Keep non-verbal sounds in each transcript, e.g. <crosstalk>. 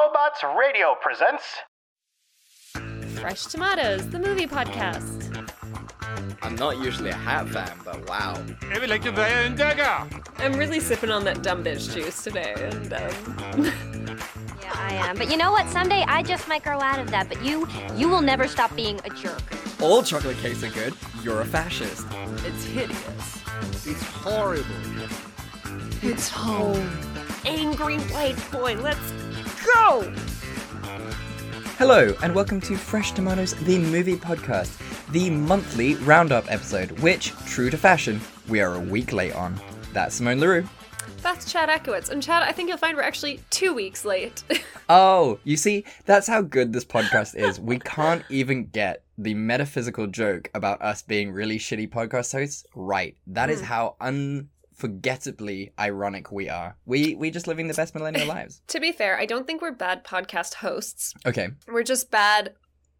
Robots Radio presents. Fresh Tomatoes, the movie podcast. I'm not usually a hat fan, but wow. Jeg vil ikke dreie en dagger! I'm really sipping on that dumb bitch juice today, and um, <laughs> Yeah, I am. But you know what? Someday I just might grow out of that. But you, you will never stop being a jerk. All chocolate cakes are good. You're a fascist. it's hideous. It's horrible. It's home. Angry white boy, let's go! Hello, and welcome to Fresh Tomatoes, the movie podcast, the monthly roundup episode, which, true to fashion, we are a week late on. That's Simone LaRue. That's Chad Ekowitz. And Chad, I think you'll find we're actually two weeks late. <laughs> Oh, you see, that's how good this podcast is. We can't even get the metaphysical joke about us being really shitty podcast hosts right. That is hmm. how unforgettably ironic we are. We we just living the best millennial <laughs> lives. to be fair, I don't think we're bad podcast hosts. Okay, We're just bad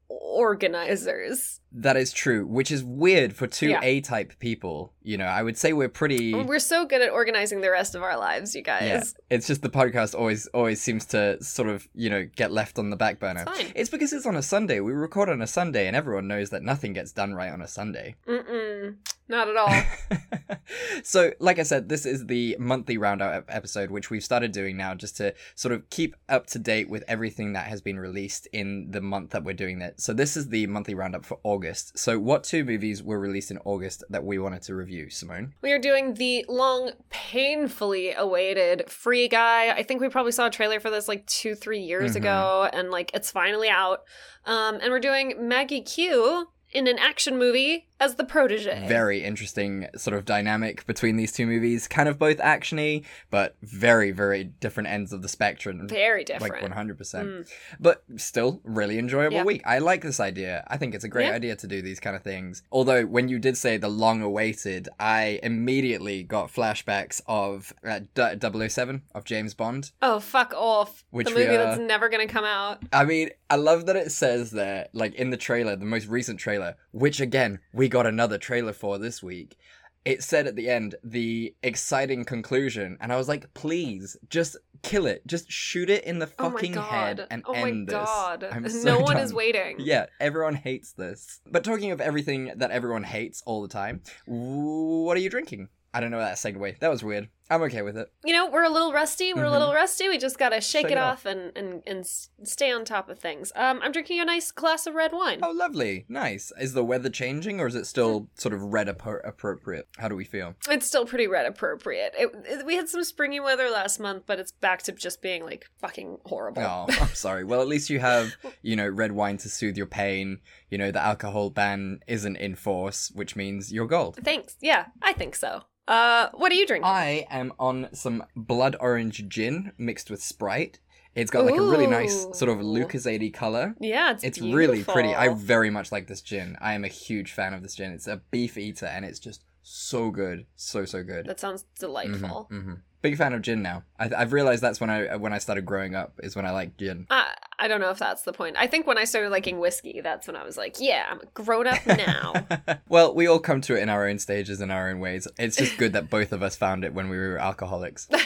organizers. That is true, which is weird for two Yeah. A-type people. You know, I would say we're pretty We're so good at organizing the rest of our lives, you guys. Yeah, it's just the podcast always always seems to sort of you know get left on the back burner. It's fine. It's because it's on a Sunday. We record on a Sunday, and everyone knows that nothing gets done right on a Sunday. Mm-mm. Not at all. <laughs> so, like I said, this is the monthly roundup episode, which we've started doing now, just to sort of keep up to date with everything that has been released in the month that we're doing that. So, this is the monthly roundup for August. So, what two movies were released in August that we wanted to review, Simone? We are doing the long, painfully awaited Free Guy. I think we probably saw a trailer for this like two, three years Mhm. ago, and like it's finally out. Um, and we're doing Maggie Q in an action movie as the protege. very interesting sort of dynamic between these two movies. Kind of both actiony, but very, very different ends of the spectrum. very different. Like 100%. Mm. But still, really enjoyable Yeah. week. I like this idea. I think it's a great Yeah. idea to do these kind of things. Although, when you did say the long awaited, I immediately got flashbacks of uh, D- 007 of James Bond. Oh, fuck off. Which the movie are- that's never going to come out. I mean, I love that it says there, like in the trailer, the most recent trailer, which again, we got another trailer for this week. It said at the end, the exciting conclusion, and I was like, please, just kill it. Just shoot it in the Oh fucking god. head and oh end my god. this. So no one is waiting. Yeah, everyone hates this. But talking of everything that everyone hates all the time, what are you drinking? I don't know that segue. That was weird. I'm okay with it. You know, we're a little rusty. We're Mhm. a little rusty. We just gotta shake, Shake it it off and, and, and stay on top of things. Um, I'm drinking a nice glass of red wine. Oh, lovely. Nice. Is the weather changing or is it still sort of red appro- appropriate? How do we feel? It's still pretty red appropriate. It, it- we had some springy weather last month, but it's back to just being like fucking horrible. Oh, <laughs> I'm sorry. Well, at least you have, you know, red wine to soothe your pain. You know, the alcohol ban isn't in force, which means you're gold. Thanks. Yeah, I think so. Uh, what are you drinking? I am on some blood orange gin mixed with Sprite. It's got like a really nice sort of Lucozade color. yeah, it's It's really pretty. I very much like this gin. I am a huge fan of this gin. It's a Beefeater and it's just so good. So, so good. That sounds delightful. hmm Big fan of gin now. I, I've realized that's when I when I started growing up is when I liked gin. I, I don't know if that's the point. I think when I started liking whiskey, that's when I was like, yeah, I'm a grown up now. <laughs> well, we all come to it in our own stages in our own ways. It's just good that both of us found it when we were alcoholics. <laughs>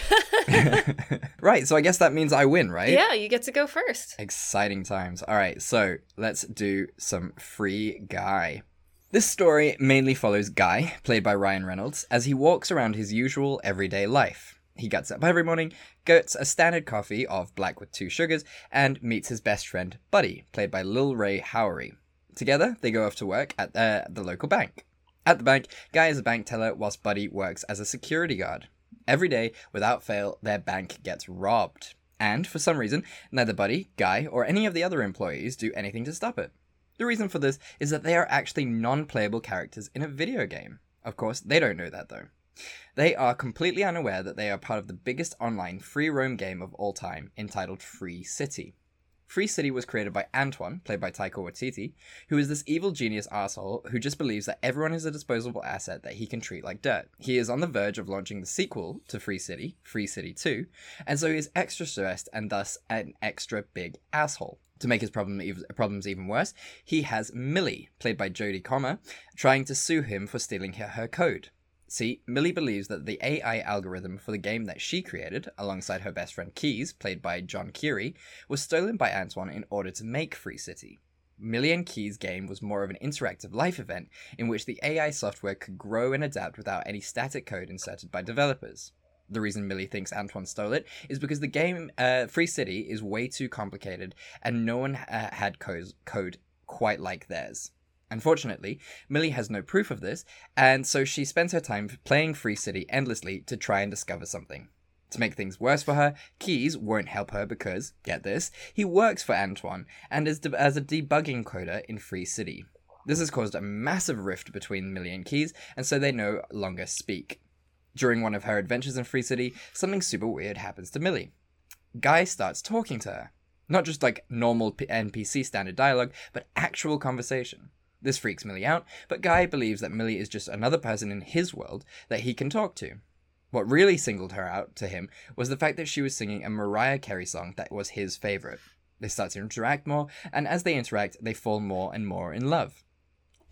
<laughs> right, so I guess that means I win, right? yeah, you get to go first. Exciting times. All right, so let's do some free guy. This story mainly follows Guy, played by Ryan Reynolds, as he walks around his usual everyday life. He gets up every morning, gets a standard coffee of black with two sugars, and meets his best friend, Buddy, played by Lil Rel Howery. Together, they go off to work at uh, the local bank. At the bank, Guy is a bank teller whilst Buddy works as a security guard. Every day, without fail, their bank gets robbed. And, for some reason, neither Buddy, Guy, or any of the other employees do anything to stop it. The reason for this is that they are actually non playable characters in a video game. Of course, they don't know that though. They are completely unaware that they are part of the biggest online free roam game of all time, entitled Free City. Free City was created by Antoine, played by Taika Waititi, who is this evil genius asshole who just believes that everyone is a disposable asset that he can treat like dirt. He is on the verge of launching the sequel to Free City, Free City 2, and so he is extra stressed and thus an extra big asshole. To make his problem problems even worse, he has Millie, played by Jodie Comer, trying to sue him for stealing her, her code. See, Millie believes that the AI algorithm for the game that she created, alongside her best friend Keys, played by Joe Keery, was stolen by Antoine in order to make Free City. Millie and Keys' game was more of an interactive life event in which the AI software could grow and adapt without any static code inserted by developers. The reason Millie thinks Antoine stole it is because the game uh, Free City is way too complicated and no one uh, had co- code quite like theirs. Unfortunately, Millie has no proof of this, and so she spends her time playing Free City endlessly to try and discover something. To make things worse for her, Keys won't help her because, get this, he works for Antoine and is de- as a debugging coder in Free City. This has caused a massive rift between Millie and Keys, and so they no longer speak. During one of her adventures in Free City, something super weird happens to Millie. Guy starts talking to her. Not just like normal NPC standard dialogue, but actual conversation. This freaks Millie out, but Guy believes that Millie is just another person in his world that he can talk to. What really singled her out to him was the fact that she was singing a Mariah Carey song that was his favorite. They start to interact more, and as they interact, they fall more and more in love.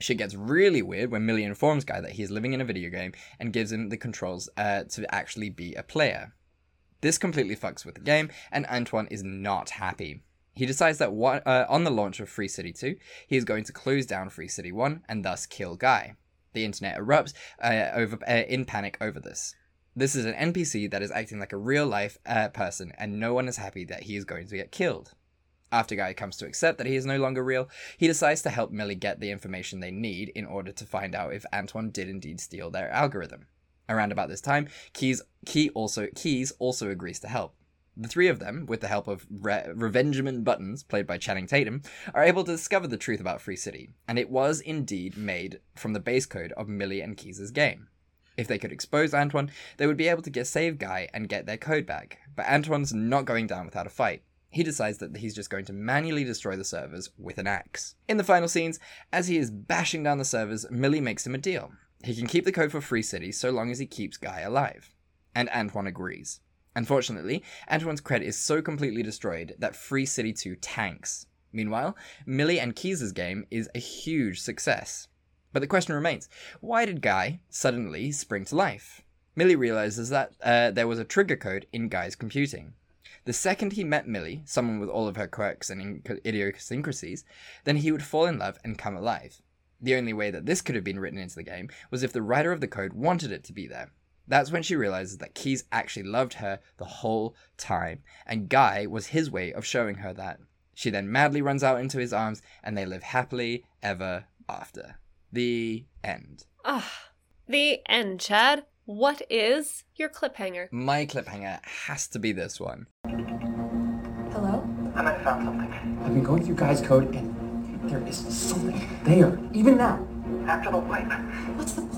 Shit gets really weird when Millie informs Guy that he's living in a video game and gives him the controls uh, to actually be a player. This completely fucks with the game, and Antoine is not happy. He decides that what, uh, on the launch of Free City 2, he is going to close down Free City 1 and thus kill Guy. The internet erupts uh, over, uh, in panic over this. This is an NPC that is acting like a real life uh, person, and no one is happy that he is going to get killed. After Guy comes to accept that he is no longer real, he decides to help Millie get the information they need in order to find out if Antoine did indeed steal their algorithm. Around about this time, Keys, Key also, Keys also agrees to help. The three of them, with the help of Re- Revenjamin Buttons, played by Channing Tatum, are able to discover the truth about Free City, and it was indeed made from the base code of Millie and Keys' game. If they could expose Antoine, they would be able to get save Guy and get their code back. But Antoine's not going down without a fight. He decides that he's just going to manually destroy the servers with an axe. In the final scenes, as he is bashing down the servers, Millie makes him a deal. He can keep the code for Free City so long as he keeps Guy alive. And Antoine agrees. Unfortunately, Antoine's cred is so completely destroyed that Free City 2 tanks. Meanwhile, Millie and Keys' game is a huge success. But the question remains why did Guy suddenly spring to life? Millie realizes that uh, there was a trigger code in Guy's computing. The second he met Millie, someone with all of her quirks and idiosyncrasies, then he would fall in love and come alive. The only way that this could have been written into the game was if the writer of the code wanted it to be there. That's when she realizes that Keys actually loved her the whole time, and Guy was his way of showing her that. She then madly runs out into his arms, and they live happily ever after. The end. Ah, the end, Chad. What is your cliffhanger? My cliffhanger has to be this one. Hello? I might have found something. I've been going through Guy's code and there is something there, even now. After the wipe. What's the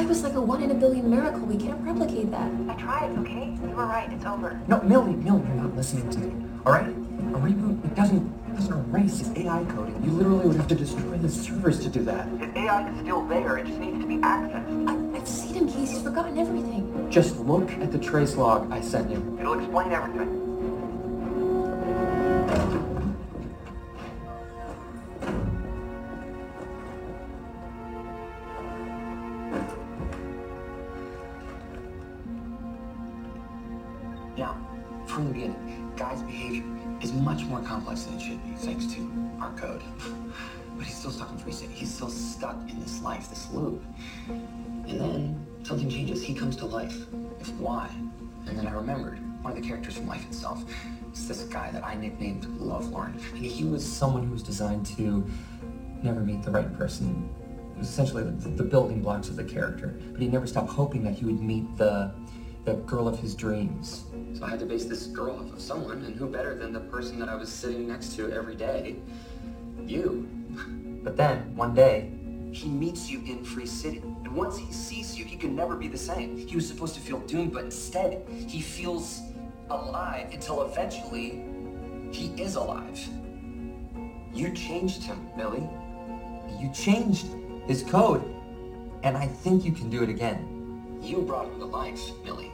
point? Guy was like a one in a billion miracle. We can't replicate that. I tried, okay? You were right, it's over. No, Millie, Millie, you're not listening to me. All right? A reboot, it doesn't, it doesn't erase his AI coding. You literally would have to destroy the servers to do that. His AI is still there, it just needs to be accessed. I, I've seen him, Keys. He's forgotten everything. Just look at the trace log I sent you. It'll explain everything. More complex than it should be, thanks to our code. But he's still stuck in Free City. He's still stuck in this life, this loop. And then something changes. He comes to life. If why? And then I remembered one of the characters from Life itself. It's this guy that I nicknamed Lovelorn. And he was someone who was designed to never meet the right person. It was essentially the, the building blocks of the character. But he never stopped hoping that he would meet the the girl of his dreams. So I had to base this girl off of someone, and who better than the person that I was sitting next to every day? You. <laughs> But then, one day, he meets you in Free City. And once he sees you, he can never be the same. He was supposed to feel doomed, but instead, he feels alive until eventually, he is alive. You changed him, Millie. You changed his code. And I think you can do it again. You brought him to life, Millie.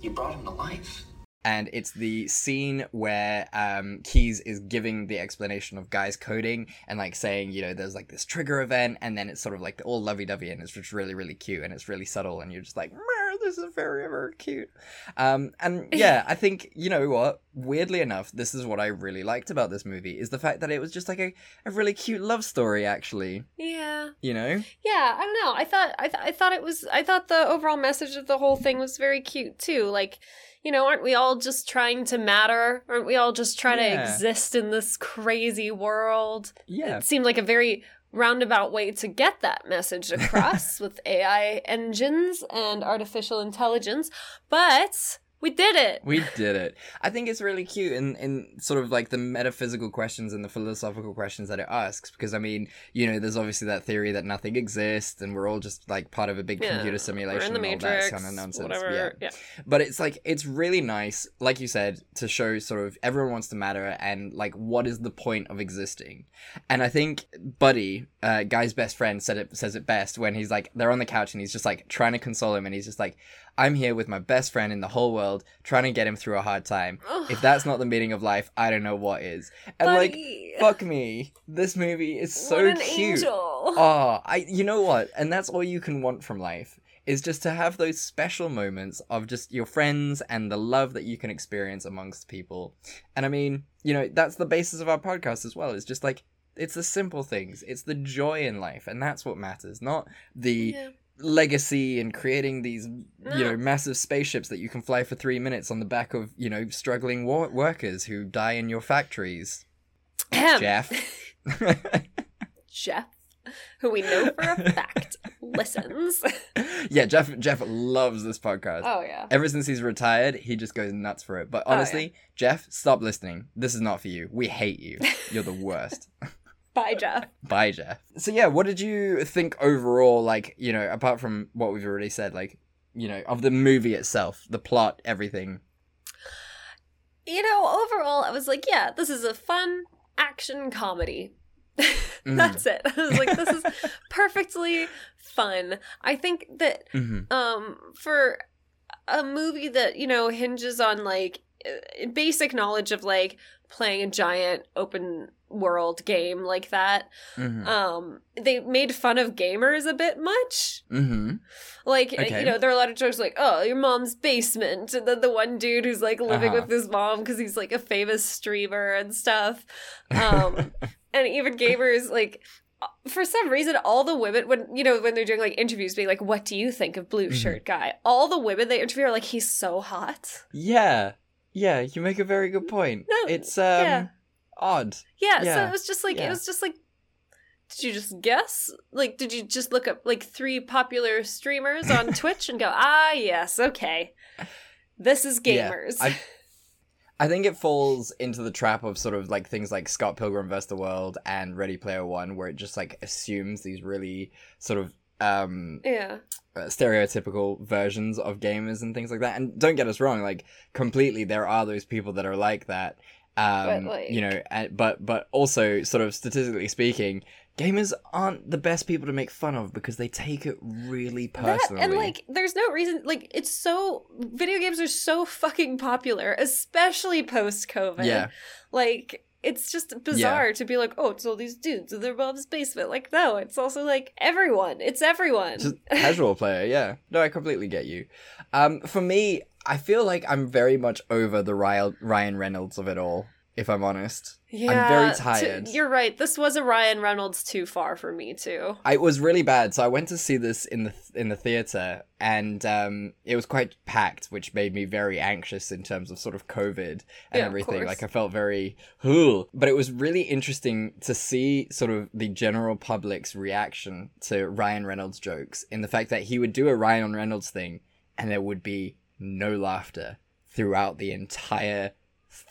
You brought him to life. and it's the scene where um, Keys is giving the explanation of Guy's coding and like saying, you know, there's like this trigger event, and then it's sort of like all lovey-dovey, and it's just really, really cute, and it's really subtle, and you're just like, "Meow, this is very, very cute. Um, and yeah, I think you know what? Weirdly enough, this is what I really liked about this movie is the fact that it was just like a, a really cute love story, actually. Yeah. You know? Yeah, I don't know. I thought I, th- I thought it was I thought the overall message of the whole thing was very cute too. Like, you know, aren't we all just trying to matter? Aren't we all just trying Yeah. to exist in this crazy world? Yeah. It seemed like a very roundabout way to get that message across <laughs> with AI engines and artificial intelligence, but we did it. We did it. I think it's really cute in, in sort of like the metaphysical questions and the philosophical questions that it asks. Because, I mean, you know, there's obviously that theory that nothing exists and we're all just like part of a big Yeah, computer simulation We're in the and all Matrix, that kind of nonsense. whatever. Yeah. yeah. But it's like, it's really nice, like you said, to show sort of everyone wants to matter and like what is the point of existing. And I think Buddy, uh, Guy's best friend, said it says it best when he's like, they're on the couch and he's just like trying to console him and he's just like, I'm here with my best friend in the whole world, trying to get him through a hard time. if that's not the meaning of life, I don't know what is. And Buddy. like, fuck me, this movie is so cute. angel. Oh, I you know what? And that's all you can want from life is just to have those special moments of just your friends and the love that you can experience amongst people. And I mean, you know, that's the basis of our podcast as well. It's just like it's the simple things. It's the joy in life and that's what matters, not the Yeah. Legacy and creating these you know massive spaceships that you can fly for 3 minutes on the back of, you know, struggling war- workers who die in your factories. Jeff. <laughs> Jeff, who we know for a <laughs> fact listens. yeah, Jeff Jeff loves this podcast. Oh yeah. Ever since he's retired, he just goes nuts for it. But Oh, yeah. honestly, Jeff, stop listening. This is not for you. We hate you. You're the worst. <laughs> Bye, Jeff. Bye, Jeff. So yeah, what did you think overall? Like, you know, apart from what we've already said, like, you know, of the movie itself, the plot, everything. You know, overall, I was like, yeah, this is a fun action comedy. <laughs> Mm. That's it. I was like, this is <laughs> perfectly fun. I think that Mhm. um for a movie that you know hinges on like basic knowledge of like playing a giant open world game like that Mhm. um they made fun of gamers a bit much Mhm. like uh, Okay. you know there are a lot of jokes like oh your mom's basement and then the one dude who's like living Uh-huh. with his mom because he's like a famous streamer and stuff um <laughs> and even gamers like for some reason all the women when you know when they're doing like interviews being like what do you think of blue Mhm. shirt guy all the women they interview are like he's so hot Yeah. Yeah, you make a very good point. No, it's um yeah. odd. yeah, so it was just like yeah. it was just like did you just guess like did you just look up like three popular streamers on <laughs> twitch and go ah yes okay this is Yeah, gamers I, <laughs> I think it falls into the trap of sort of like things like Scott Pilgrim vs. the World and Ready Player One, where it just like assumes these really sort of um yeah uh, stereotypical versions of gamers and things like that. And don't get us wrong, like completely, there are those people that are like that. Um, But, you know, and, but but also sort of statistically speaking, gamers aren't the best people to make fun of because they take it really that personally. and like there's no reason like it's so video games are so fucking popular especially post covid yeah, like it's just bizarre to be like oh it's all these dudes in their mom's basement. Like no it's also like everyone. It's everyone. Just casual <laughs> player yeah. No i completely get you. Um for me i feel like i'm very much over the ryan reynolds of it all if i'm honest i'm very tired. you're right. This was a ryan reynolds too far for me too. I- it was really bad. So i went to see this in the in the theater and um it was quite packed which made me very anxious in terms of sort of covid and Yeah, everything. Like i felt very Ugh. but it was really interesting to see sort of the general public's reaction to ryan reynolds jokes in the fact that he would do a ryan reynolds thing and there would be no laughter throughout the entire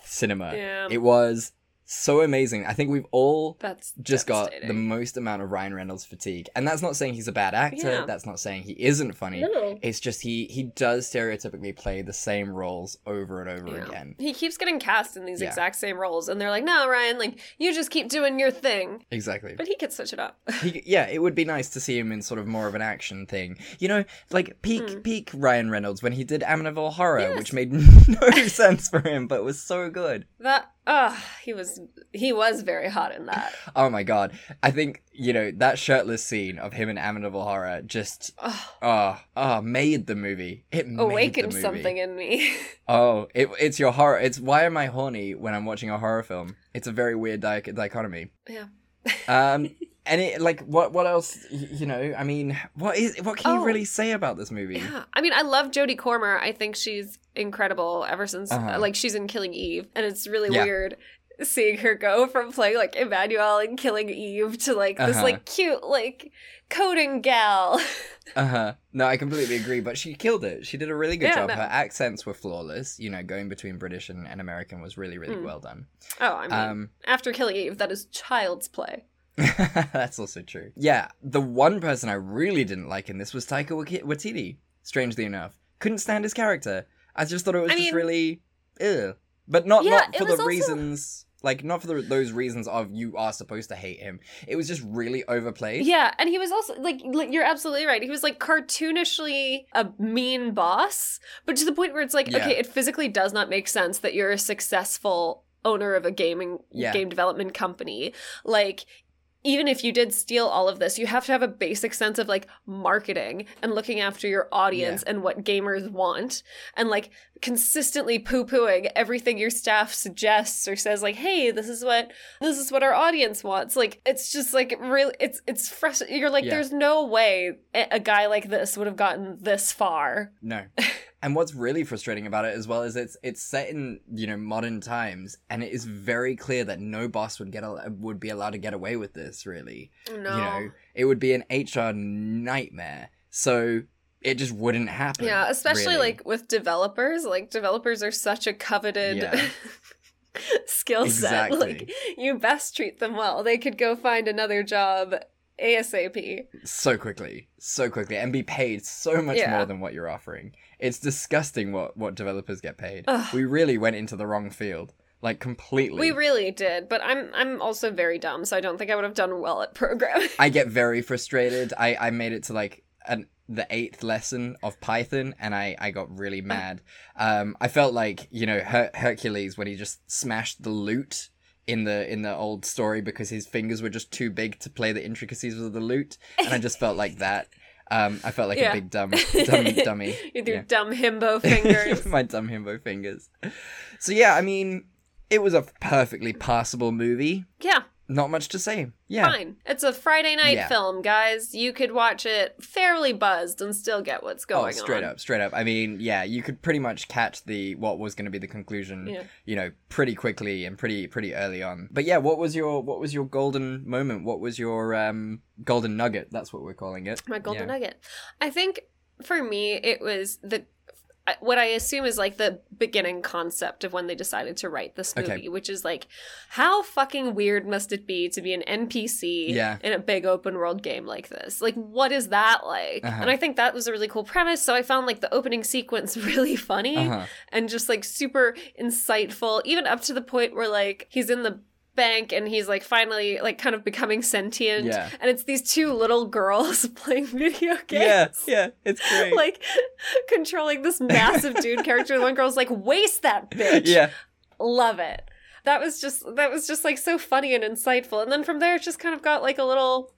cinema. Yeah. it was so amazing. I think we've all That's just got the most amount of Ryan Reynolds fatigue. And that's not saying he's a bad actor. Yeah. That's not saying he isn't funny. No. It's just he he does stereotypically play the same roles over and over Yeah. again. He keeps getting cast in these Yeah. exact same roles, and they're like, "No, Ryan, like you just keep doing your thing." Exactly. But he could switch it up. <laughs> He, yeah, it would be nice to see him in sort of more of an action thing. You know, like peak hmm. peak Ryan Reynolds when he did Amityville Horror. Yes. which made <laughs> no <laughs> sense for him, but was so good. that, ah, he was he was very hot in that. Oh my god. I think, you know, that shirtless scene of him in Amityville Horror just Oh, oh, oh made the movie. It made awakened movie. something in me. <laughs> Oh, it, it's your horror. It's why am I horny when I'm watching a horror film? It's a very weird di- dichotomy. yeah. Um, <laughs> and it like what what else? You know, I mean, what is what can Oh. you really say about this movie? Yeah. I mean, I love Jodie Comer. I think she's incredible ever since Uh-huh. like she's in Killing Eve, and it's really Yeah. weird seeing her go from playing like Villanelle and Killing Eve to like this Uh-huh. like cute like coding gal. <laughs> Uh huh. No, I completely agree. But she killed it. She did a really good Yeah, job. no. Her accents were flawless. You know, going between British and, and American was really really Mm. well done. oh, I mean, Um, after Killing Eve, that is child's play. <laughs> That's also true. Yeah, the one person I really didn't like in this was Taika Waititi. Strangely enough, couldn't stand his character. I just thought it was I just mean- really, ugh. But not Yeah, not for the also- reasons like not for the, those reasons of you are supposed to hate him. It was just really overplayed. Yeah, and he was also like, like you're absolutely right. He was like cartoonishly a mean boss, but to the point where it's like, Yeah. okay, it physically does not make sense that you're a successful owner of a gaming Yeah. game development company. Like even if you did steal all of this, you have to have a basic sense of like marketing and looking after your audience and what gamers want and like consistently poo-pooing everything your staff suggests or says like, "Hey, this is what this is what our audience wants." Like it's just like really it's it's frustrating. You're like Yeah. there's no way a guy like this would have gotten this far. No. <laughs> and what's really frustrating about it as well is it's it's set in you know modern times, and it is very clear that no boss would get al- would be allowed to get away with this. Really, No. you know, it would be an HR nightmare. So it just wouldn't happen. Yeah, especially really. like with developers. Like developers are such a coveted Yeah. <laughs> skill set. Exactly. Like you best treat them well. They could go find another job ASAP. so quickly, so quickly, and be paid so much Yeah. more than what you're offering. It's disgusting what what developers get paid. Ugh. We really went into the wrong field, like completely. We really did, but I'm I'm also very dumb, so I don't think I would have done well at programming. <laughs> I get very frustrated. I, I made it to like an the eighth lesson of Python, and I, I got really mad. Um, I felt like you know Her- Hercules when he just smashed the lute in the in the old story because his fingers were just too big to play the intricacies of the lute, and I just felt like <laughs> that. Um, I felt like Yeah. a big dumb <laughs> dumb dummy. With your Yeah. dumb himbo <laughs> fingers. my dumb himbo fingers. So yeah, I mean, it was a perfectly passable movie. yeah, Not much to say. Yeah. fine. It's a Friday night Yeah. film, guys. You could watch it fairly buzzed and still get what's Oh, going straight on. up, straight up. I mean, yeah, you could pretty much catch the what was going to be the conclusion, Yeah. you know, pretty quickly and pretty pretty early on. But yeah, what was your what was your golden moment? What was your um golden nugget? That's what we're calling it. My golden Yeah. nugget. I think for me, it was the what I assume is like the beginning concept of when they decided to write this movie, Okay. which is like, how fucking weird must it be to be an NPC Yeah. in a big open world game like this? Like, what is that like? Uh-huh. And I think that was a really cool premise. So I found like the opening sequence <laughs> really funny Uh-huh. and just like super insightful, even up to the point where like he's in the bank and he's like finally like kind of becoming sentient Yeah. and it's these two little girls <laughs> playing video games Yeah, yeah, it's great. <laughs> like controlling this massive dude <laughs> character. One girl's like, waste that bitch. yeah, Love it. That was just that was just like so funny and insightful. And then from there it just kind of got like a little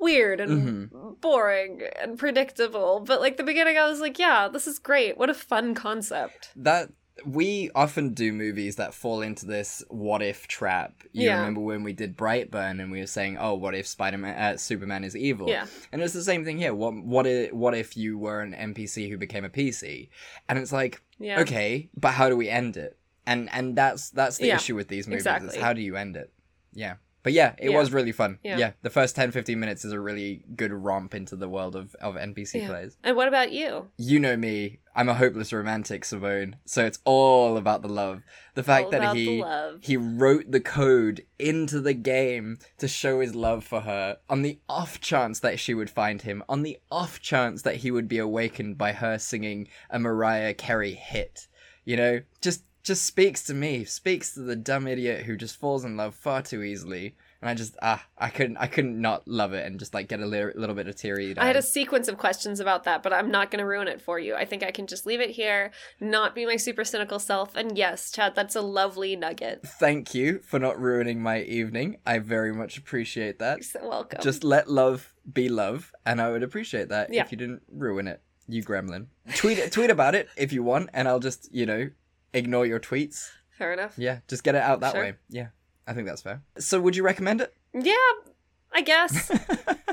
weird and Mm-hmm. boring and predictable. But like the beginning I was like, yeah, this is great. What a fun concept. that we often do movies that fall into this what if trap. You Yeah. remember when we did Brightburn and we were saying, "Oh, what if Spider-Man, uh, Superman is evil?" Yeah. And it's the same thing here. What what if, what if you were an NPC who became a PC? And it's like, Yeah. okay, but how do we end it? And and that's that's the Yeah, issue with these movies. exactly. Is how do you end it? Yeah. But yeah, it was really fun. Yeah. The first 10 15 minutes is a really good romp into the world of of NPC players. And what about you? You know me. I'm a hopeless romantic, Simone. So it's all about the love. The fact All that he he wrote the code into the game to show his love for her on the off chance that she would find him, on the off chance that he would be awakened by her singing a Mariah Carey hit. You know, just just speaks to me, speaks to the dumb idiot who just falls in love far too easily. And I just ah, I couldn't I couldn't not love it and just like get a little, little bit of teary. I had a sequence of questions about that, but I'm not going to ruin it for you. I think I can just leave it here, not be my super cynical self. And yes, Chad, that's a lovely nugget. <laughs> Thank you for not ruining my evening. I very much appreciate that. You're so welcome. Just let love be love, and I would appreciate that Yeah. if you didn't ruin it, you gremlin. Tweet <laughs> tweet about it if you want, and I'll just you know ignore your tweets. fair enough. Yeah, just get it out that Sure. way. Yeah, I think that's fair. So, would you recommend it? Yeah, I guess.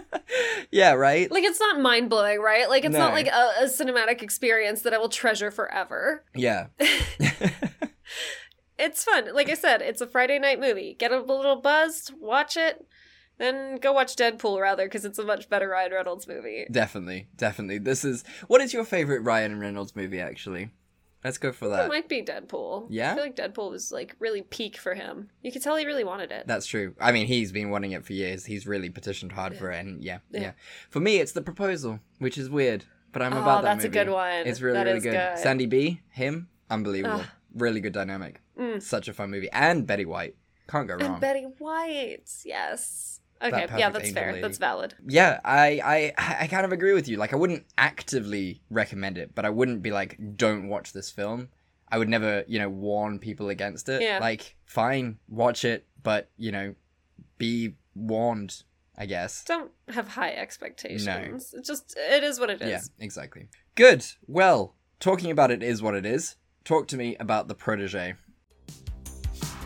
<laughs> yeah, right. like it's not mind blowing, right? Like it's not like a, a cinematic experience that I will treasure forever. Yeah, <laughs> <laughs> It's fun. Like I said, it's a Friday night movie. Get a little buzzed, watch it, then go watch Deadpool rather because it's a much better Ryan Reynolds movie. definitely, definitely. This is what is your favorite Ryan Reynolds movie? Actually, let's go for that. It might be Deadpool. Yeah? I feel like Deadpool was like really peak for him. You could tell he really wanted it. That's true. I mean, he's been wanting it for years. He's really petitioned hard for it, and yeah, yeah, Yeah. For me, it's the proposal, which is weird, but I'm Oh, about that that's a good one. It's really, That really good. good. Sandy B, him, unbelievable. Ugh. Really good dynamic. Mm. Such a fun movie, and Betty White can't go wrong. And Betty White. Yes. Okay, yeah, that's fair. That's valid. yeah, I, I, I kind of agree with you. Like, I wouldn't actively recommend it, but I wouldn't be like, don't watch this film. I would never, you know, warn people against it. Yeah. Like, fine, watch it, but you know, be warned. I guess. Don't have high expectations. It just it is what it is. Yeah, exactly. Good. Well, talking about it is what it is. Talk to me about the protege.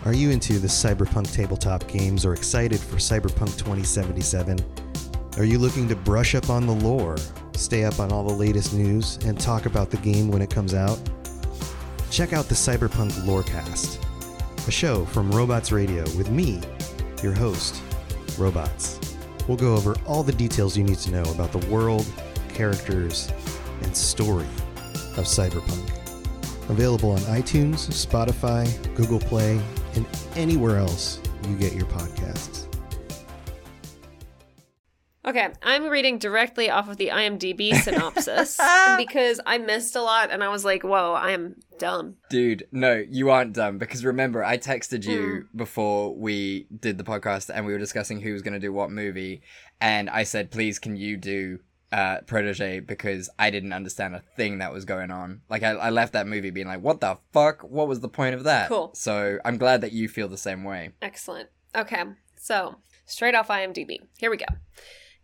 Are you into the cyberpunk tabletop games or excited for Cyberpunk 2077? Are you looking to brush up on the lore, stay up on all the latest news, and talk about the game when it comes out? Check out the Cyberpunk Lorecast, a show from Robots Radio with me, your host, Robots. We'll go over all the details you need to know about the world, characters, and story of Cyberpunk. Available on iTunes, Spotify, Google Play, and anywhere else you get your podcasts. Okay, I'm reading directly off of the IMDb <laughs> synopsis because I missed a lot and I was like, whoa, I am dumb. Dude, no, you aren't dumb because remember, I texted you hmm. before we did the podcast and we were discussing who was going to do what movie. And I said, please, can you do uh, Protege because I didn't understand a thing that was going on. Like, I, I left that movie being like, what the fuck? What was the point of that? Cool. So I'm glad that you feel the same way. Excellent. Okay, so straight off IMDb. Here we go.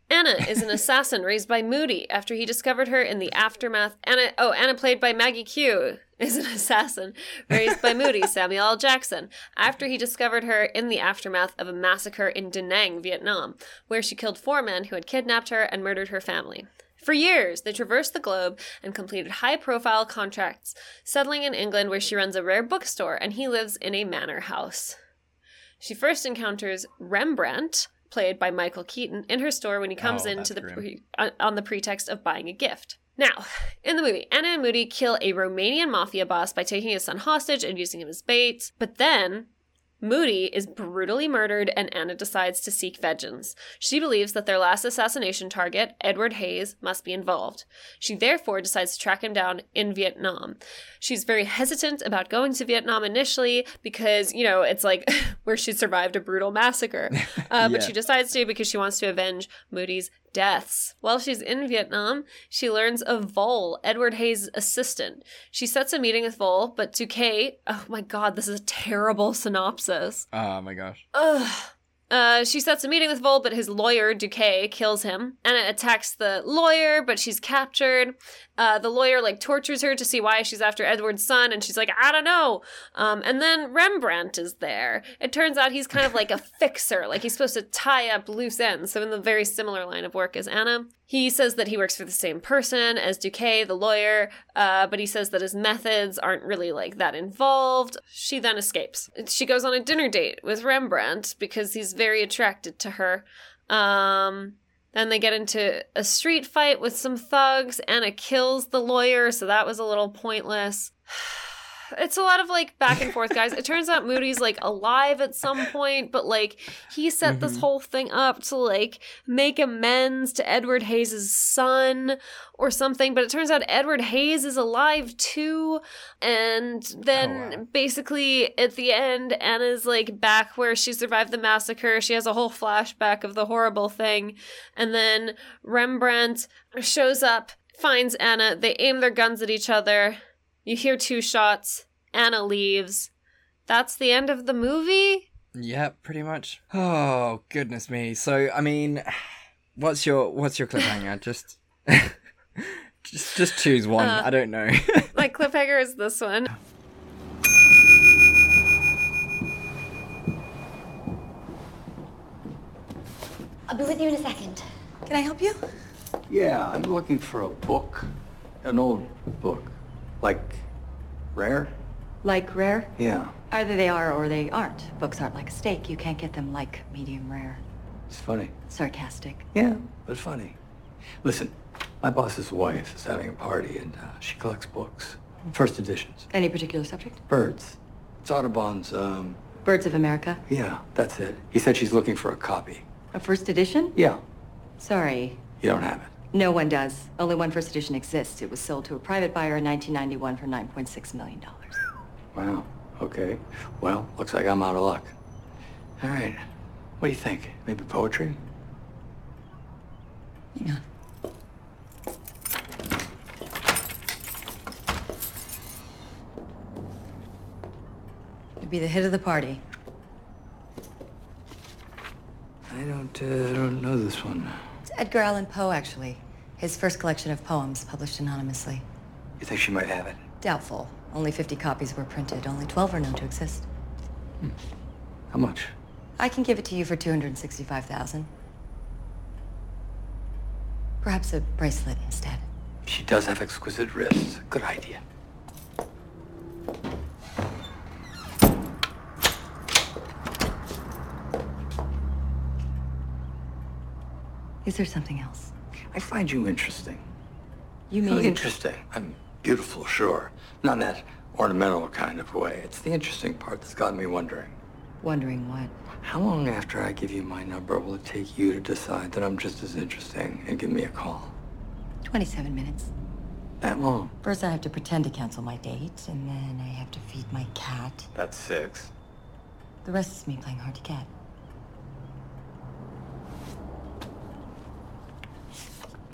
Anna is an <laughs> assassin raised by Moody after he discovered her in the aftermath. Anna, oh, Anna, played by Maggie Q, is an <laughs> assassin raised by Moody, <laughs> Samuel L. Jackson, after he discovered her in the aftermath of a massacre in Da Nang, Vietnam, where she killed four men who had kidnapped her and murdered her family. For years, they traversed the globe and completed high profile contracts, settling in England where she runs a rare bookstore and he lives in a manor house. She first encounters Rembrandt, played by Michael Keaton, in her store when he comes Oh, in to the pre- on- on the pretext of buying a gift. Now, in the movie, Anna and Moody kill a Romanian mafia boss by taking his son hostage and using him as bait. But then, Moody is brutally murdered and Anna decides to seek vengeance. She believes that their last assassination target, Edward Hayes, must be involved. She therefore decides to track him down in Vietnam. She's very hesitant about going to Vietnam initially because, you know, it's like <laughs> where she survived a brutal massacre. <laughs> Uh, But she decides to because she wants to avenge Moody's deaths. While she's in Vietnam, she learns of Vol, Edward Hayes' assistant. She sets a meeting with Vol, but Duquet, oh my god, this is a terrible <laughs> synopsis. Oh my gosh. Ugh. Uh, she sets a meeting with Vol, but his lawyer, Duquet, kills him. Anna attacks the lawyer, but she's captured. Uh, the lawyer, like, tortures her to see why she's after Edward's son, and she's like, I don't know. Um, and then Rembrandt is there. It turns out he's kind of like a <laughs> fixer, like, he's supposed to tie up loose ends, so in the very similar line of work as Anna. He says that he works for the same person as Duquet, the lawyer, uh, but he says that his methods aren't really like that involved. She then escapes. She goes on a dinner date with Rembrandt because he's very attracted to her. Um, Then they get into a street fight with some thugs. And Anna kills the lawyer, so that was a little pointless. <sighs> <sighs> It's a lot of like back and forth, guys. It turns out Moody's like alive at some point, but like he set this mm-hmm. whole thing up to like make amends to Edward Hayes' son or something. But it turns out Edward Hayes is alive too. And then oh, basically at the end, Anna's like back where she survived the massacre. She has a whole flashback of the horrible thing. And then Rembrandt shows up, finds Anna. They aim their guns at each other. You hear two shots. Anna leaves. That's the end of the movie? Yeah, pretty much. Oh goodness me. So I mean, what's your what's your cliffhanger? <laughs> just, <laughs> just just choose one. Uh, I don't know. <laughs> My cliffhanger is this one. I'll be with you in a second. Can I help you? Yeah, I'm looking for a book. An old book. Like, rare? Like rare? Yeah. Either they are or they aren't. Books aren't like a steak. You can't get them like medium rare. It's funny. Sarcastic. Yeah, but funny. Listen, my boss's wife is having a party and uh, she collects books. First editions. Any particular subject? Birds. It's Audubon's, um, Birds of America? yeah, that's it. He said she's looking for a copy. A first edition? Yeah, Sorry. you don't have it. No one does. Only one first edition exists. It was sold to a private buyer in 1991 for $9.6 million. Wow, okay. Well, looks like I'm out of luck. All right. What do you think? Maybe poetry? Hang on. You'd be the hit of the party. I don't, uh, don't know this one. Edgar Allan Poe, actually. His first collection of poems, published anonymously. You think she might have it? Doubtful. Only 50 copies were printed. Only 12 are known to exist. Hmm. How much? I can give it to you for 265,000. Perhaps a bracelet instead. She does have exquisite wrists. Good idea. Is there something else? I find you interesting. You mean interesting. I'm beautiful, sure. Not in that ornamental kind of way. It's the interesting part that's got me wondering. wondering what? How long after I give you my number will it take you to decide that I'm just as interesting and give me a call? 27 minutes. That long? First, I have to pretend to cancel my date, and then I have to feed my cat. That's six. The rest is me playing hard to get.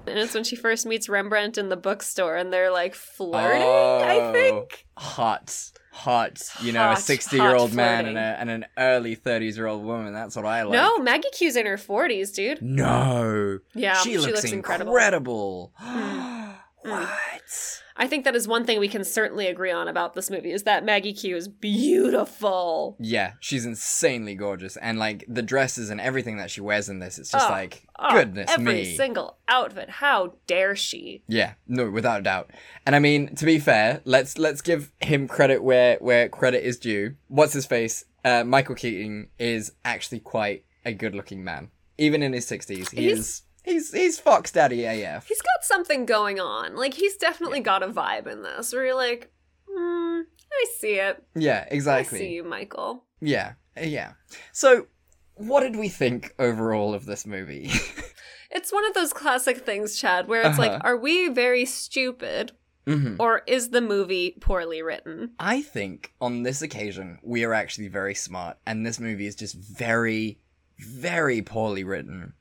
And it's when she first meets Rembrandt in the bookstore and they're like flirting, I Oh, think. Hot, hot. You know, a sixty-year-old man and, a, and an early thirties-year-old woman. That's what I like. No, Maggie Q's in her 40s, dude. No. Yeah, she she looks, looks incredible. incredible. Mm. <gasps> Mm. what? I think that is one thing we can certainly agree on about this movie is that Maggie Q is beautiful. Yeah, she's insanely gorgeous, and like the dresses and everything that she wears in this, it's just Oh, like oh, goodness every me. single outfit. How dare she? Yeah, no, without a doubt. And I mean, to be fair, let's let's give him credit where where credit is due. What's his face? Uh, Michael Keaton is actually quite a good-looking man, even in his sixties. He He's- is he's he's Fox Daddy AF. He's got something going on. Like he's definitely got a vibe in this where you're like, hmm, I see it. Yeah, exactly. I see you, Michael. Yeah, yeah. So, what did we think overall of this movie? <laughs> It's one of those classic things, Chad, where it's like, Uh-huh. are we very stupid Mhm. or is the movie poorly written? I think on this occasion we are actually very smart, and this movie is just very, very poorly written.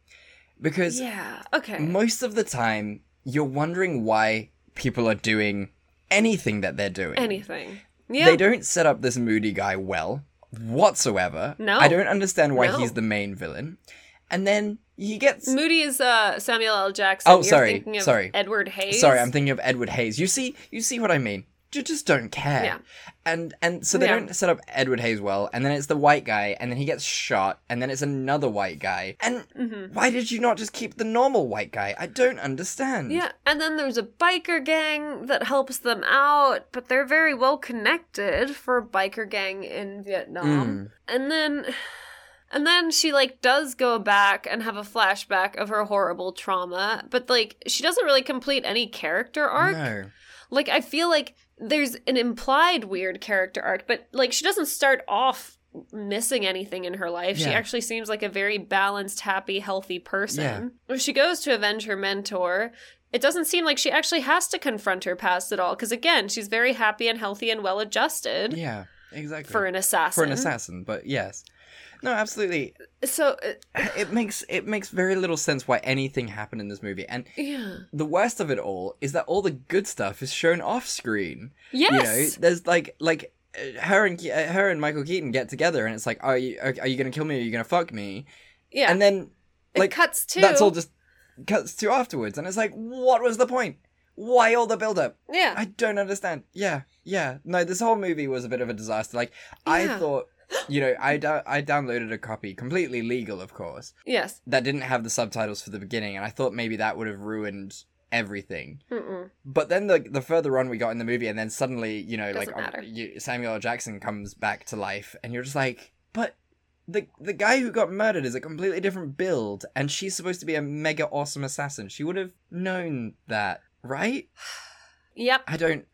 Because Yeah, okay. most of the time you're wondering why people are doing anything that they're doing. Anything. Yeah. They don't set up this moody guy well whatsoever. No. I don't understand why No. he's the main villain. And then he gets Moody is uh, Samuel L. Jackson. Oh, You're sorry, thinking of sorry. Edward Hayes. Sorry, I'm thinking of Edward Hayes. You see, you see what I mean. You just don't care. Yeah. And and so they Yeah. don't set up Edward Hayes well, and then it's the white guy, and then he gets shot, and then it's another white guy. And Mm-hmm. why did you not just keep the normal white guy? I don't understand. Yeah, and then there's a biker gang that helps them out, but they're very well connected for a biker gang in Vietnam. Mm. And then And then she like does go back and have a flashback of her horrible trauma, but like she doesn't really complete any character arc. No. Like I feel like there's an implied weird character arc, but like she doesn't start off missing anything in her life. She actually seems like a very balanced, happy, healthy person. When she goes to avenge her mentor, it doesn't seem like she actually has to confront her past at all because again, she's very happy and healthy and well adjusted Yeah, exactly. for an assassin. For an assassin, but yes. No, absolutely. So uh, It makes it makes very little sense why anything happened in this movie. And yeah. the worst of it all is that all the good stuff is shown off screen. Yes, you know, there's like like uh, her and uh, her and Michael Keaton get together, and it's like, are you are, you gonna kill me? Or are you gonna fuck me? Yeah. And then like it cuts to that's all just cuts to afterwards, and it's like, what was the point? Why all the build up? Yeah. I don't understand. Yeah, yeah. No, this whole movie was a bit of a disaster. Like I thought, you know, I I downloaded a copy, completely legal, of course, Yes. that didn't have the subtitles for the beginning, and I thought maybe that would have ruined everything. Mm-mm. But then the the further on we got in the movie, and then suddenly, you know, like Doesn't um, matter. you, Samuel Jackson comes back to life, and you're just like, but the the guy who got murdered is a completely different build, and she's supposed to be a mega awesome assassin. She would have known that, right? <sighs> Yep. I don't.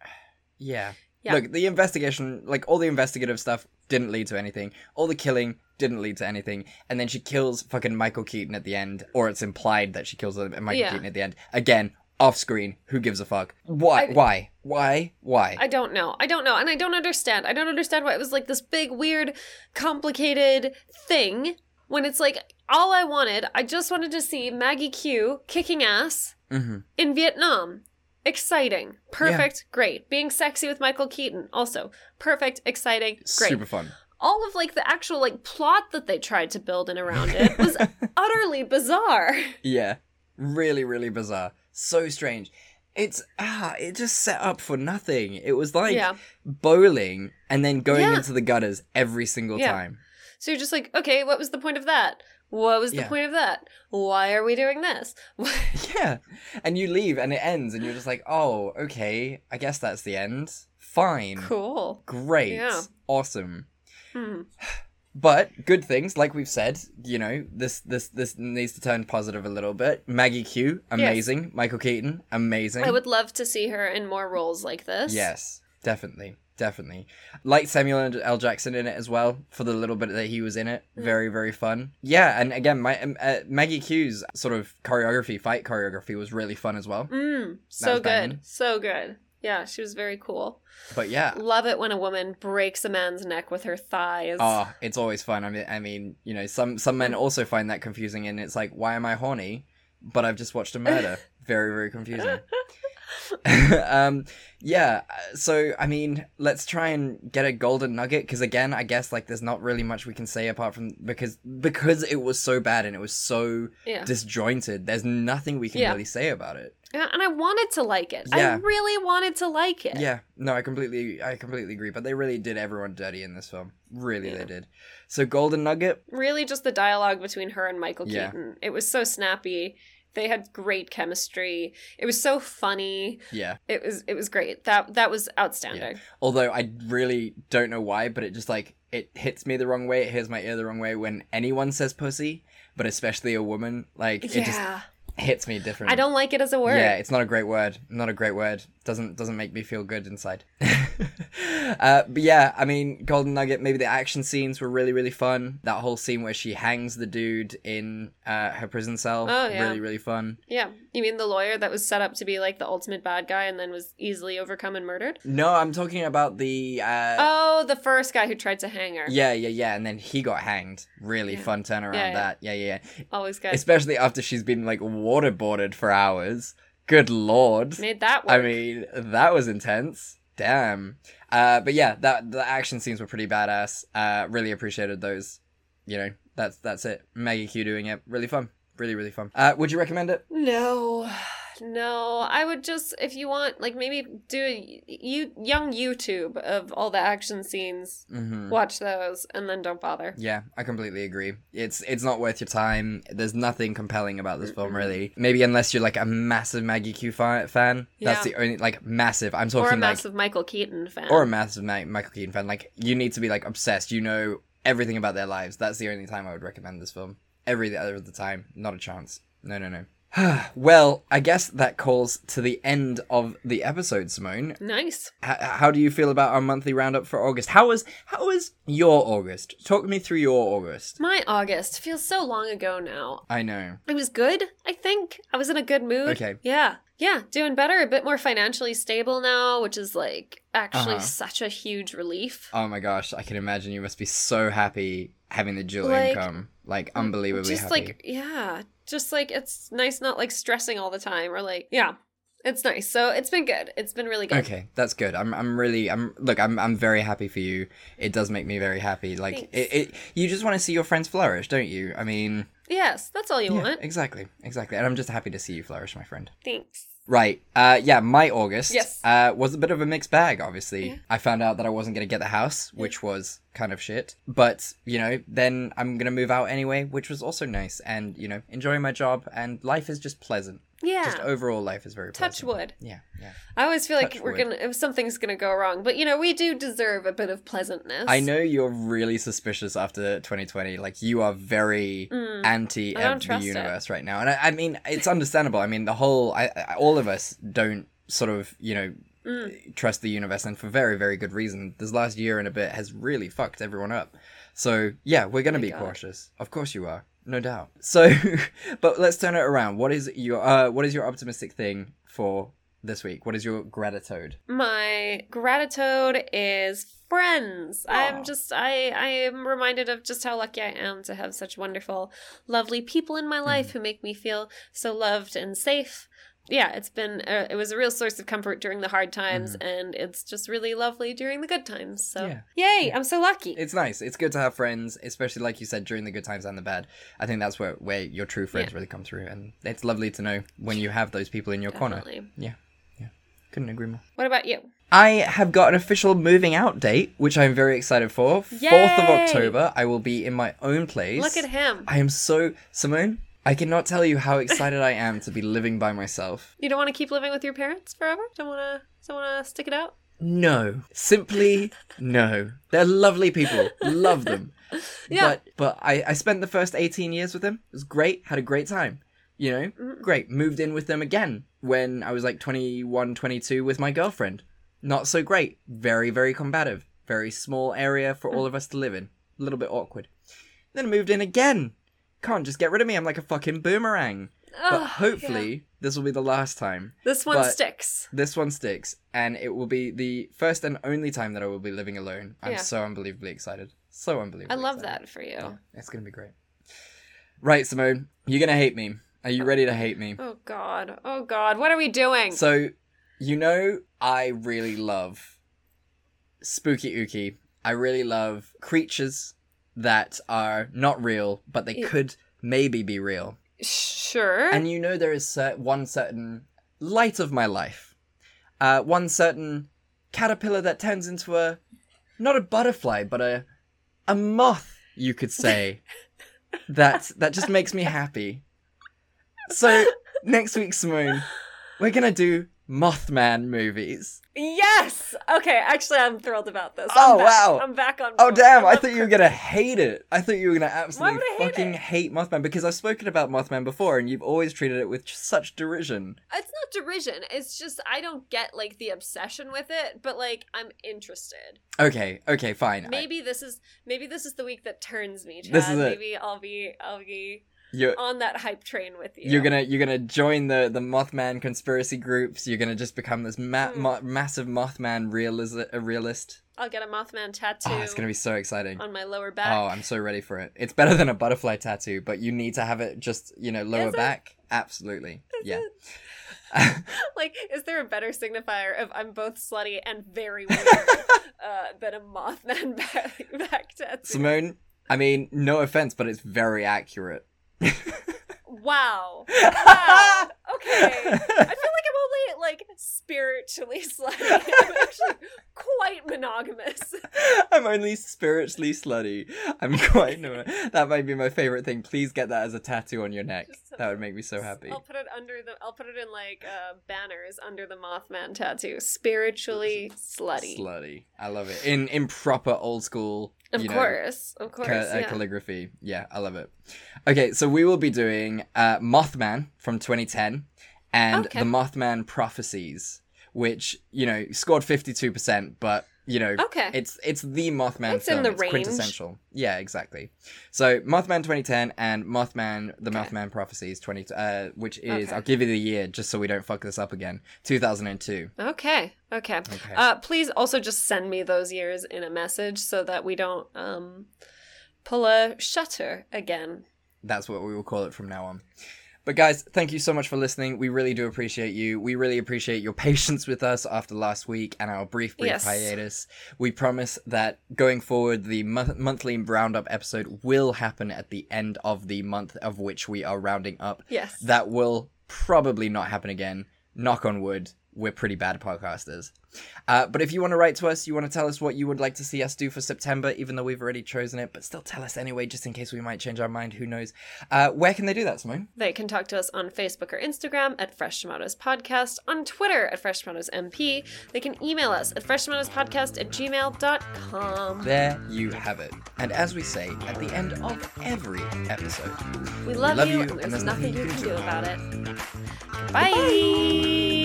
Yeah. Yeah. Look, the investigation, like all the investigative stuff, didn't lead to anything. All the killing didn't lead to anything. And then she kills fucking Michael Keaton at the end, or it's implied that she kills uh, Michael Yeah. Keaton at the end. Again, off screen. Who gives a fuck? Why? I- Why? Why? Why? I don't know. I don't know. And I don't understand. I don't understand why it was like this big, weird, complicated thing when it's like all I wanted, I just wanted to see Maggie Q kicking ass hmm in Vietnam. Exciting. Perfect. Great. Being sexy with Michael Keaton. Also, perfect. Exciting. Great. Super fun. All of like the actual like plot that they tried to build in around it was <laughs> utterly bizarre. Yeah. Really, really bizarre. So strange. It's ah, it just set up for nothing. It was like Yeah. bowling and then going Yeah. into the gutters every single Yeah. time. So you're just like, okay, what was the point of that? What was the Yeah. point of that? Why are we doing this? <laughs> <laughs> Yeah. And you leave and it ends and you're just like, oh, okay, I guess that's the end. Fine. cool. Great. Yeah. Awesome. Hmm. <sighs> But good things, like we've said, you know, this this this needs to turn positive a little bit. Maggie Q, amazing. Michael Keaton, amazing. I would love to see her in more roles like this. Yes, definitely. Definitely. Like Samuel L. Jackson in it as well, for the little bit that he was in it. Mm. Very, very fun. Yeah, and again, my um, uh, Maggie Q's sort of choreography, fight choreography, was really fun as well. Mm, so good. banging. So good. Yeah, she was very cool. But yeah, Love it when a woman breaks a man's neck with her thighs. Oh, it's always fun. I mean, I mean, you know, some some men also find that confusing, and it's like, why am I horny? But I've just watched a murder. <laughs> very very confusing. <laughs> <laughs> um, yeah. So I mean, let's try and get a golden nugget because again, I guess like there's not really much we can say apart from because because it was so bad and it was so Yeah. disjointed. There's nothing we can Yeah. really say about it. Yeah, and I wanted to like it. I Yeah. really wanted to like it. Yeah, no, I completely, I completely agree. But they really did everyone dirty in this film. Really, they did. So golden nugget. Really, just the dialogue between her and Michael Yeah. Keaton. It was so snappy. They had great chemistry. It was so funny. Yeah. It was it was great. That that was outstanding. Although I really don't know why, but it just like it hits me the wrong way. It hits my ear the wrong way when anyone says pussy, but especially a woman. Like it just Yeah. <laughs> hits me different. I don't like it as a word. Yeah, it's not a great word. Not a great word. Doesn't doesn't make me feel good inside. <laughs> uh, but yeah, I mean, Golden Nugget. Maybe the action scenes were really really fun. That whole scene where she hangs the dude in uh, her prison cell. Oh, yeah. Really really fun. Yeah. You mean the lawyer that was set up to be like the ultimate bad guy and then was easily overcome and murdered? No, I'm talking about the. Uh, oh, the first guy who tried to hang her. Yeah, yeah, yeah, and then he got hanged. Really Yeah. fun turnaround. Yeah, yeah. That, yeah, yeah, yeah. Always good. Especially after she's been like waterboarded for hours. Good lord. Made that work. I mean, that was intense. Damn. Uh, but yeah, that the action scenes were pretty badass. Uh, really appreciated those. You know, that's that's it. Maggie Q doing it. Really fun. Really, really fun. Uh, would you recommend it? No, no. I would just, if you want, like maybe do a you young YouTube of all the action scenes. Mhm. Watch those and then don't bother. Yeah, I completely agree. It's it's not worth your time. There's nothing compelling about this film, really. Maybe unless you're like a massive Maggie Q fan. That's Yeah. the only like massive. I'm talking Or a like massive Michael Keaton fan. or a massive Ma- Michael Keaton fan. Like you need to be like obsessed. You know everything about their lives. That's the only time I would recommend this film. Every other the time, not a chance. No, no, no. <sighs> well, I guess that calls to the end of the episode, Simone. Nice. H- how do you feel about our monthly roundup for August? How was how was your August? Talk me through your August. My August feels so long ago now. I know. It was good, I think. I was in a good mood. Okay. Yeah. Yeah, doing better, a bit more financially stable now, which is like actually Uh-huh. such a huge relief. Oh my gosh, I can imagine you must be so happy having the dual Like, income. Like mm, unbelievably just happy. like yeah just like it's nice not like stressing all the time or like yeah it's nice so it's been good it's been really good Okay, that's good. I'm I'm really I'm look, I'm I'm very happy for you. It does make me very happy. Like it, it you just want to see your friends flourish, don't you? I mean, yes that's all you yeah, want exactly. Exactly. And I'm just happy to see you flourish, my friend. thanks Right. Uh yeah, my August Yes. uh was a bit of a mixed bag, obviously. Yeah. I found out that I wasn't going to get the house, which was kind of shit. But, you know, then I'm going to move out anyway, which was also nice and, you know, enjoying my job and life is just pleasant. Yeah Just overall life is very touch pleasant. wood Yeah, yeah. i always feel like we're wood. gonna if something's gonna go wrong but you know we do deserve a bit of pleasantness I know you're really suspicious after 2020. Like you are very Mm. anti the trust it. universe right now, and I, I mean it's understandable. I mean the whole, I, I, all of us don't sort of you know Mm. trust the universe, and for very very good reason. This last year and a bit has really fucked everyone up. So yeah, we're gonna My be God. cautious. Of course you are, no doubt. So, <laughs> but let's turn it around. What is your uh, what is your optimistic thing for this week? What is your gratitude? my gratitude is friends Aw. i'm just i i am reminded of just how lucky i am to have such wonderful lovely people in my Mm-hmm. life who make me feel so loved and safe yeah it's been a, it was a real source of comfort during the hard times and it's just really lovely during the good times so Mm-hmm. Yeah. yay i'm so lucky It's nice. It's good to have friends, especially like you said during the good times and the bad. I think that's where where your true friends Yeah. really come through, and it's lovely to know when you have those people in your corner. Yeah, yeah, couldn't agree more. what about you I have got an official moving out date, which I'm very excited for. Fourth of October, I will be in my own place. look at him I am so Simone. I cannot tell you how excited I am to be living by myself. <laughs> you don't want to keep living with your parents forever don't want to don't want to stick it out No, simply no. They're lovely people. Love them. <laughs> Yeah. But but I I spent the first 18 years with them. It was great. Had a great time. You know? Mm-hmm. Great. Moved in with them again when I was like 21, 22 with my girlfriend. Not so great. Very very combative. Very small area for mm. all of us to live in. A little bit awkward. Then moved in again. Can't just get rid of me. I'm like a fucking boomerang. But hopefully this will be the last time. this one But- sticks This one sticks, and it will be the first and only time that I will be living alone. I'm Yeah. so unbelievably excited. So unbelievably i love excited. that for you Yeah, it's gonna be great. Right, Simone, you're gonna hate me. Are you ready to hate me? Oh God. Oh God. What are we doing? So, you know, I really love spooky ooky. I really love creatures that are not real, but they Yeah. could maybe be real. sure. And you know there is cer- one certain light of my life. Uh, one certain caterpillar that turns into a not a butterfly, but a a moth, you could say. <laughs> that that just makes me happy. So next week, Simone, we're gonna do Mothman movies. yes. Okay. Actually, I'm thrilled about this. Oh, I'm back. wow. I'm back on. Oh board. damn! I love thought you were gonna hate it. I thought you were gonna absolutely hate fucking it? hate Mothman because I've spoken about Mothman before, and you've always treated it with such derision. It's not derision. It's just I don't get like the obsession with it, but like I'm interested. Okay, okay, fine. I- Maybe this is maybe this is the week that turns me. Chad. This is it. Maybe I'll be I'll be you're on that hype train with you. you're gonna you're gonna join the the Mothman conspiracy groups. You're gonna just become this ma- mo- massive Mothman realist. A realist. I'll get a Mothman tattoo Oh, it's gonna be so exciting. on my lower back. Oh, I'm so ready for it. It's better than a butterfly tattoo, but you need to have it just you know lower Is back. Absolutely, yeah. <laughs> like, is there a better signifier of I'm both slutty and very <laughs> weird uh, than a Mothman <laughs> back, back tattoo? Simone, I mean, no offense, but it's very accurate. Wow. <laughs> Wow. Okay. I feel like I'm only like spiritually <laughs> slutty. I'm actually quite monogamous. <laughs> I'm only spiritually slutty. I'm quite no. That might be my favorite thing. Please get that as a tattoo on your neck. That would make me so happy. I'll put it under the. I'll put it in like uh, banners under the Mothman tattoo. Spiritually slutty. Slutty. I love it. In in proper old school Of you know, course, of course. ca- uh, yeah. calligraphy. Yeah, I love it. Okay, so we will be doing uh, Mothman from 2010 and Okay. the Mothman Prophecies, which you know scored 52%, but you know Okay. it's it's the Mothman It's in film. the it's range. quintessential. Yeah, exactly. So Mothman 2010 and Mothman the Okay. Mothman Prophecies 20 uh, which is Okay. I'll give you the year just so we don't fuck this up again. 2002. Okay. Okay. Uh, please also just send me those years in a message so that we don't um, pull a shutter again. That's what we will call it from now on. But guys, thank you so much for listening. We really do appreciate you. We really appreciate your <laughs> patience with us after last week and our brief, brief Yes. hiatus. We promise that going forward, the mo- monthly roundup episode will happen at the end of the month of which we are rounding up. Yes. That will probably not happen again. Knock on wood. We're pretty bad podcasters. Uh, but if you want to write to us, you want to tell us what you would like to see us do for September, even though we've already chosen it, but still tell us anyway, just in case we might change our mind. Who knows? Uh, where can they do that, Simone? They can talk to us on Facebook or Instagram at Fresh Tomatoes Podcast, on Twitter at Fresh Tomatoes MP. They can email us at freshtomatoespodcast at gmail.com. There you have it. And as we say at the end of every episode, We love, love you, you, and there's, nothing you can do about it. Bye.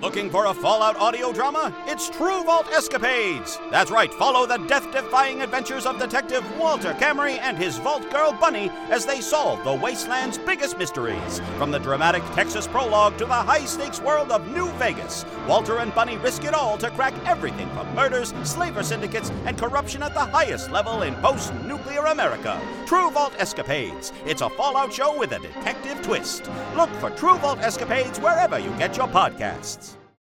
Looking for a Fallout audio drama? It's True Vault Escapades! That's right, follow the death defying adventures of Detective Walter Camry and his Vault Girl Bunny as they solve the Wasteland's biggest mysteries. From the dramatic Texas prologue to the high stakes world of New Vegas, Walter and Bunny risk it all to crack everything from murders, slaver syndicates, and corruption at the highest level in post nuclear America. True Vault Escapades. It's a Fallout show with a detective twist. Look for True Vault Escapades wherever you get your podcasts.